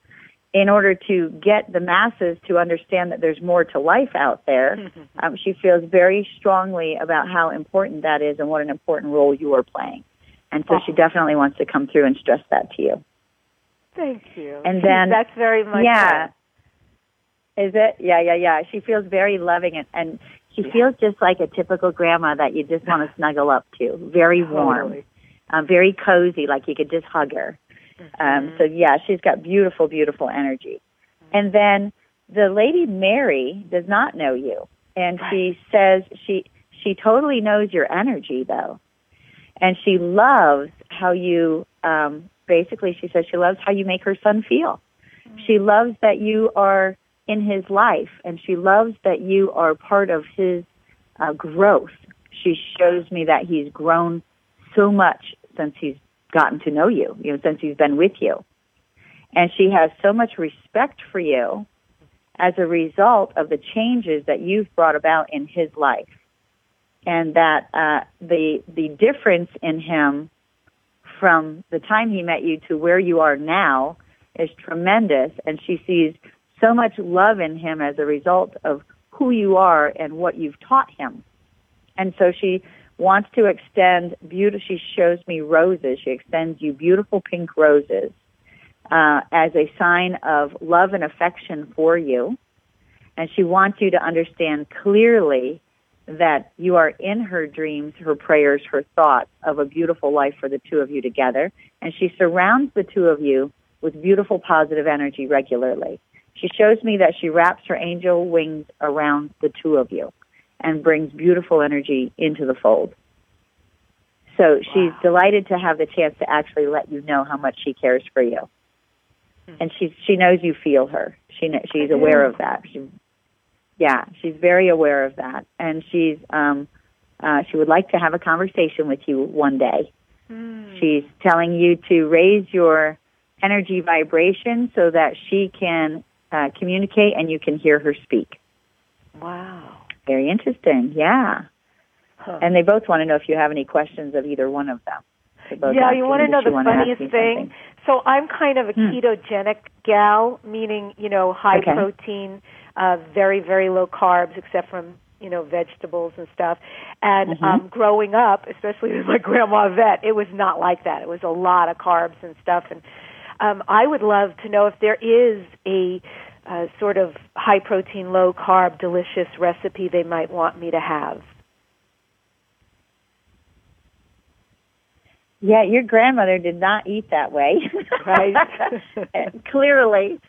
in order to get the masses to understand that there's more to life out there. Um, she feels very strongly about how important that is and what an important role you are playing. And so she definitely wants to come through and stress that to you. Thank you. And then that's very much yeah. Is it? Yeah, yeah, yeah. She feels very loving and, and she feels just like a typical grandma that you just want to snuggle up to. Very warm, Totally. um, very cozy, like you could just hug her. Um, so yeah, she's got beautiful, beautiful energy. And then the lady Mary does not know you, and she says she she totally knows your energy though, and she loves how you. Um, basically, she says she loves how you make her son feel. She loves that you are in his life, and she loves that you are part of his uh, growth. She shows me that he's grown so much since he's gotten to know you, you know, since he's been with you. And she has so much respect for you as a result of the changes that you've brought about in his life. And that uh, the the difference in him from the time he met you to where you are now is tremendous and she sees so much love in him as a result of who you are and what you've taught him. And so she wants to extend beautiful, she shows me roses. She extends you beautiful pink roses uh, as a sign of love and affection for you. And she wants you to understand clearly that you are in her dreams, her prayers, her thoughts of a beautiful life for the two of you together. And she surrounds the two of you with beautiful positive energy regularly. She shows me that she wraps her angel wings around the two of you and brings beautiful energy into the fold. So she's delighted to have the chance to actually let you know how much she cares for you. And she she knows you feel her. She kn- she's aware of that. She, yeah, she's very aware of that, and she's um, uh, she would like to have a conversation with you one day. She's telling you to raise your energy vibration so that she can uh, communicate and you can hear her speak. Wow. Very interesting. Yeah. And they both want to know if you have any questions of either one of them. Yeah, you want to know the funniest thing? So I'm kind of a ketogenic gal, meaning, you know, high Okay. protein, uh, very, very low carbs, except from, you know, vegetables and stuff. And Mhm. um, growing up, especially with my grandma Yvette, it was not like that. It was a lot of carbs and stuff. And um, I would love to know if there is a uh, sort of high protein, low carb, delicious recipe they might want me to have. Yeah, your grandmother did not eat that way. Right. Clearly,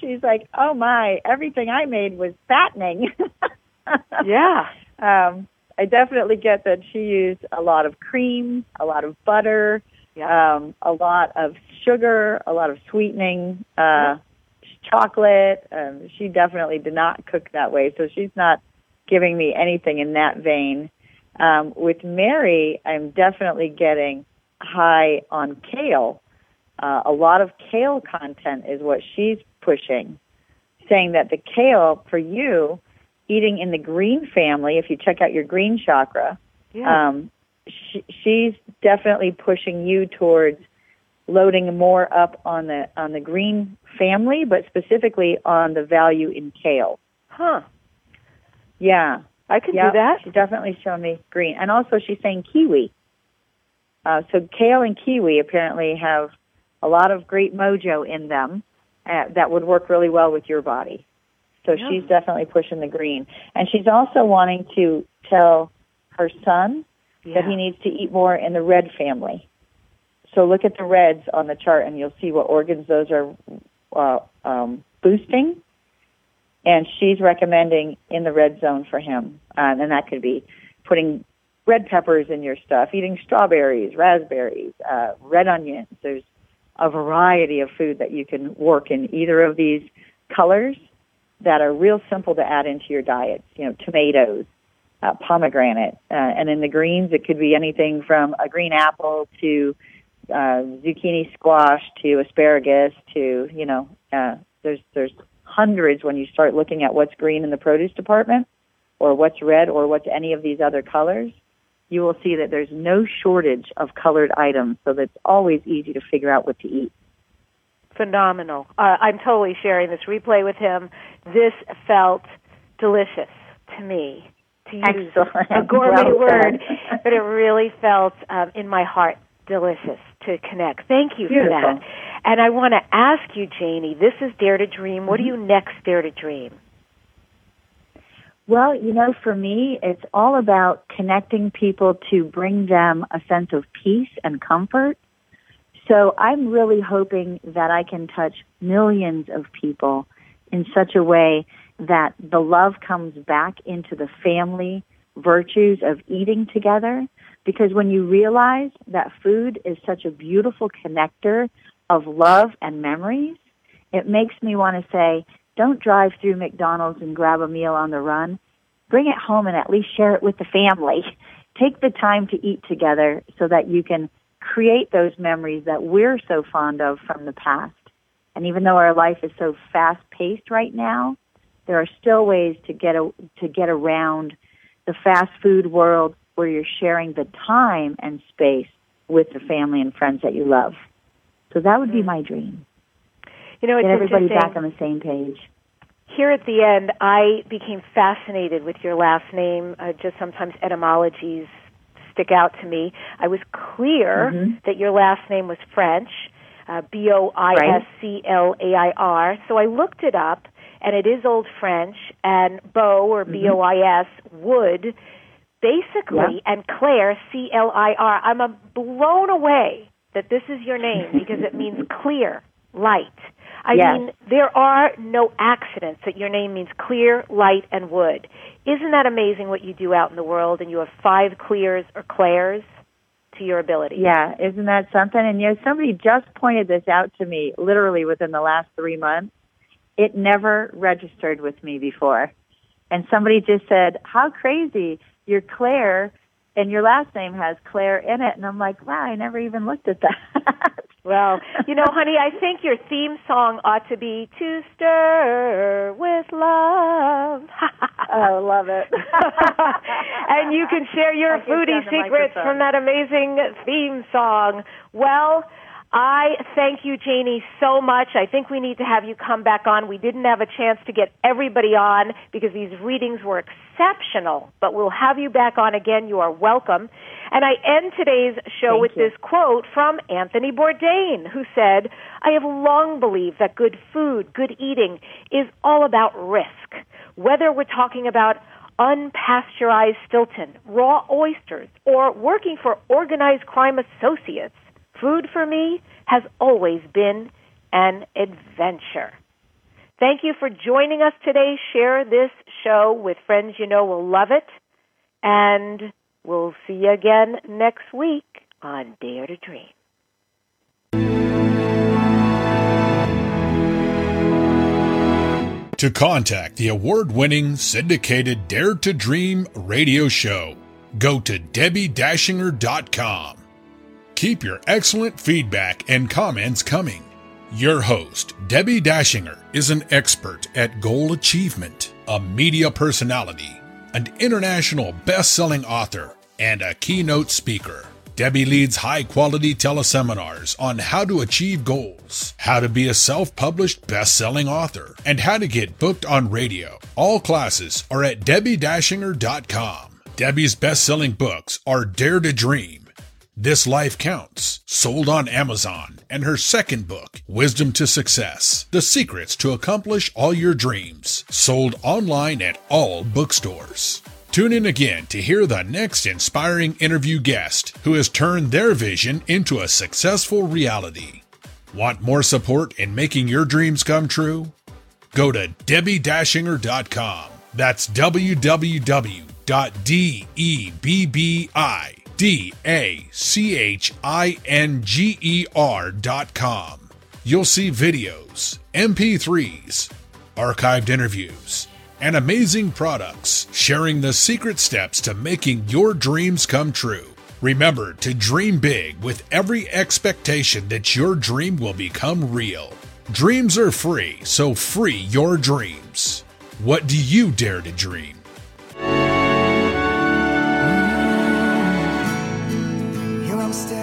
she's like, "Oh my, everything I made was fattening." yeah. Um, I definitely get that she used a lot of cream, a lot of butter, um, a lot of sugar, a lot of sweetening, uh, chocolate. Um, she definitely did not cook that way, so she's not giving me anything in that vein. Um, with Mary, I'm definitely getting high on kale. Uh, a lot of kale content is what she's pushing, saying that the kale for you, eating in the green family, if you check out your green chakra, Yeah. um, she, she's definitely pushing you towards loading more up on the on the green family, but specifically on the value in kale. Huh. Yeah, I could Yep, do that. She's definitely showing me green, and also she's saying kiwi. Uh, so kale and kiwi apparently have a lot of great mojo in them uh, that would work really well with your body. So Yeah. she's definitely pushing the green, and she's also wanting to tell her son that he needs to eat more in the red family. So look at the reds on the chart, and you'll see what organs those are uh, um, boosting. And she's recommending in the red zone for him, um, and that could be putting red peppers in your stuff, eating strawberries, raspberries, uh, red onions. There's a variety of food that you can work in either of these colors that are real simple to add into your diet. You know, tomatoes, uh, pomegranate, uh, and in the greens it could be anything from a green apple to uh, zucchini squash to asparagus to you know uh, there's there's hundreds when you start looking at what's green in the produce department or what's red or what's any of these other colors you will see that there's no shortage of colored items so that's always easy to figure out what to eat phenomenal. Uh, I'm totally sharing this replay with him. This felt delicious to me. To use Excellent. a gourmet Well word, but it really felt um, in my heart delicious to connect. Thank you Beautiful. for that. And I want to ask you, Janie. This is Dare to Dream. What do Mm-hmm. you next dare to dream? Well, you know, for me, it's all about connecting people to bring them a sense of peace and comfort. So I'm really hoping that I can touch millions of people in such a way that the love comes back into the family virtues of eating together. Because when you realize that food is such a beautiful connector of love and memories, it makes me want to say, don't drive through McDonald's and grab a meal on the run. Bring it home and at least share it with the family. Take the time to eat together so that you can create those memories that we're so fond of from the past. And even though our life is so fast paced right now, there are still ways to get a, to get around the fast food world where you're sharing the time and space with the family and friends that you love. So that would be my dream. You know, it's Get everybody back on the same page. Here at the end, I became fascinated with your last name. Uh, just sometimes etymologies stick out to me. I was clear Mhm. that your last name was French, uh, B O I S C L A I R. So I looked it up, and it is Old French, and Beau, or B O I S, wood, basically, and Claire, C L I R. I'm blown away that this is your name because it means clear, light. I Yes. mean, there are no accidents that your name means clear, light, and wood. Isn't that amazing what you do out in the world? And you have five clears or clairs to your ability. Yeah, isn't that something? And you know, somebody just pointed this out to me literally within the last three months. It never registered with me before. And somebody just said, How crazy, you're Claire and your last name has Claire in it and I'm like, Wow, I never even looked at that. Well, you know, honey, I think your theme song ought to be To Stir with Love. oh, love it. and you can share your foodie secrets from that amazing theme song. Well, I thank you, Janie, so much. I think we need to have you come back on. We didn't have a chance to get everybody on because these readings were exceptional, but we'll have you back on again. You are welcome. And I end today's show Thank with you. this quote from Anthony Bourdain, who said, I have long believed that good food, good eating, is all about risk. Whether we're talking about unpasteurized Stilton, raw oysters, or working for organized crime associates, food for me has always been an adventure. Thank you for joining us today. Share this show with friends you know will love it. And we'll see you again next week on Dare to Dream. To contact the award winning syndicated Dare to Dream radio show, go to DebbieDachinger.com. Keep your excellent feedback and comments coming. Your host, Debbie Dachinger, is an expert at goal achievement, a media personality, an international best selling author, and a keynote speaker. Debbie leads high quality teleseminars on how to achieve goals, how to be a self published best selling author, and how to get booked on radio. All classes are at DebbieDachinger.com. Debbie's best selling books are Dare to Dream, This Life Counts, sold on Amazon, and her second book, Wisdom to Success The Secrets to Accomplish All Your Dreams, sold online at all bookstores. Tune in again to hear the next inspiring interview guest who has turned their vision into a successful reality. Want more support in making your dreams come true? Go to DebbieDachinger.com. That's www.debbiedachinger.com. You'll see videos, MP3s, archived interviews, and amazing products sharing the secret steps to making your dreams come true. Remember to dream big with every expectation that your dream will become real. Dreams are free, so free your dreams. What do you dare to dream? Standing.